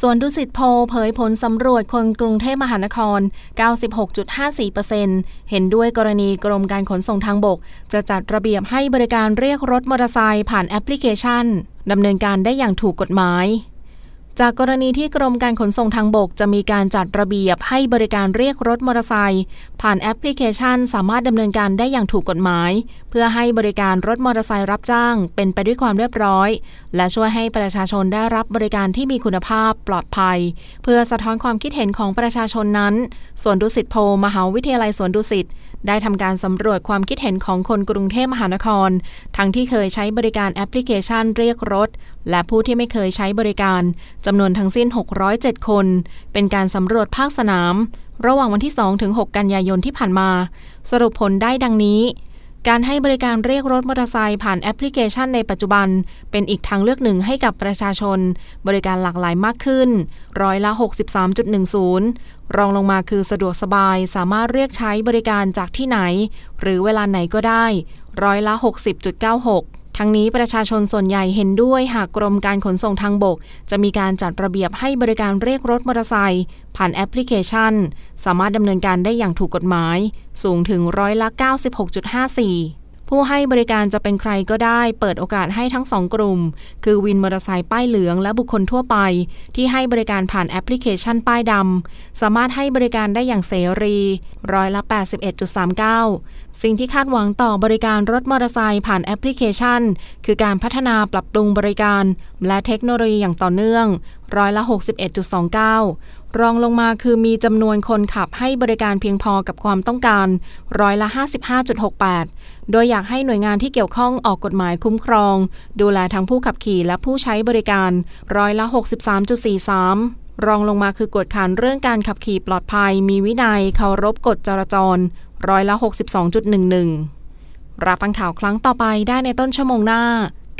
ส่วนดุสิตโพเผยผลสำรวจคนกรุงเทพมหานคร 96.54%เห็นด้วยกรณีกรมการขนส่งทางบก จะจัดระเบียบให้บริการเรียกรถมอเตอร์ไซค์ผ่านแอปพลิเคชันดำเนินการได้อย่างถูกกฎหมาย จากกรณีที่กรมการขนส่งทางบกจะมีการจัดระเบียบให้บริการเรียกรถมอเตอร์ไซค์ผ่านแอปพลิเคชัน สามารถดำเนินการได้อย่างถูกกฎหมาย เพื่อให้บริการรถมอเตอร์ไซค์รับจ้าง เป็นไปด้วยความเรียบร้อย และช่วยให้ประชาชนได้รับบริการที่มีคุณภาพปลอดภัย เพื่อสะท้อนความคิดเห็นของประชาชนนั้นสวนดุสิตโพลมหาวิทยาลัยสวนดุสิต ได้ทำการสำรวจความคิดเห็นของคนกรุงเทพมหานคร ทั้งที่เคยใช้บริการแอปพลิเคชันเรียกรถ และผู้ที่ไม่เคยใช้บริการจำนวนทั้งสิ้น 607 คน เป็นการสำรวจภาคสนาม ระหว่างวันที่ 2 ถึง 6 กันยายนที่ผ่านมา สรุปผลได้ดังนี้ การให้บริการเรียกรถมอเตอร์ไซค์ผ่านแอปพลิเคชันในปัจจุบัน เป็นอีกทางเลือกหนึ่งให้กับประชาชน บริการหลากหลายมากขึ้น ร้อยละ 63.10 รองลงมาคือสะดวกสบายสามารถเรียกใช้บริการจากที่ไหน หรือเวลาไหนก็ได้ ร้อยละ 60.96 ทั้งนี้ประชาชนส่วนใหญ่เห็นด้วยหากกรมการขนส่งทางบก จะมีการจัดระเบียบให้บริการเรียกรถมอเตอร์ไซค์ผ่านแอปพลิเคชัน สามารถดำเนินการได้อย่างถูกกฎหมาย สูงถึงร้อยละ 96.54 ผู้ให้บริการจะเป็นใครก็ได้ เปิดโอกาสให้ทั้งสองกลุ่ม คือวินมอเตอร์ไซค์ป้ายเหลืองและบุคคลทั่วไป ที่ให้บริการผ่านแอปพลิเคชันป้ายดำ สามารถให้บริการได้อย่างเสรีร้อยละ 81.39 สิ่งที่คาดหวังต่อบริการรถมอเตอร์ไซค์ผ่านแอปพลิเคชัน คือการพัฒนาปรับปรุงบริการ และเทคโนโลยีอย่างต่อเนื่องร้อยละ 61.29 รองลงมาคือมีจำนวนคนขับให้บริการเพียงพอกับความต้องการ ร้อยละ 55.68 โดยอยากให้หน่วยงานที่เกี่ยวข้องออกกฎหมายคุ้มครอง ดูแลทั้งผู้ขับขี่และผู้ใช้บริการ ร้อยละ 63.43รองลงมาคือกฎขันเรื่องการขับขี่ปลอดภัย มีวินัยเคารพกฎจราจร ร้อยละ 62.11 รับฟังข่าวครั้งต่อไปได้ในต้นชั่วโมงหน้า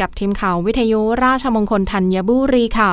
กับทีมข่าววิทยุราชมงคลธัญบุรีค่ะ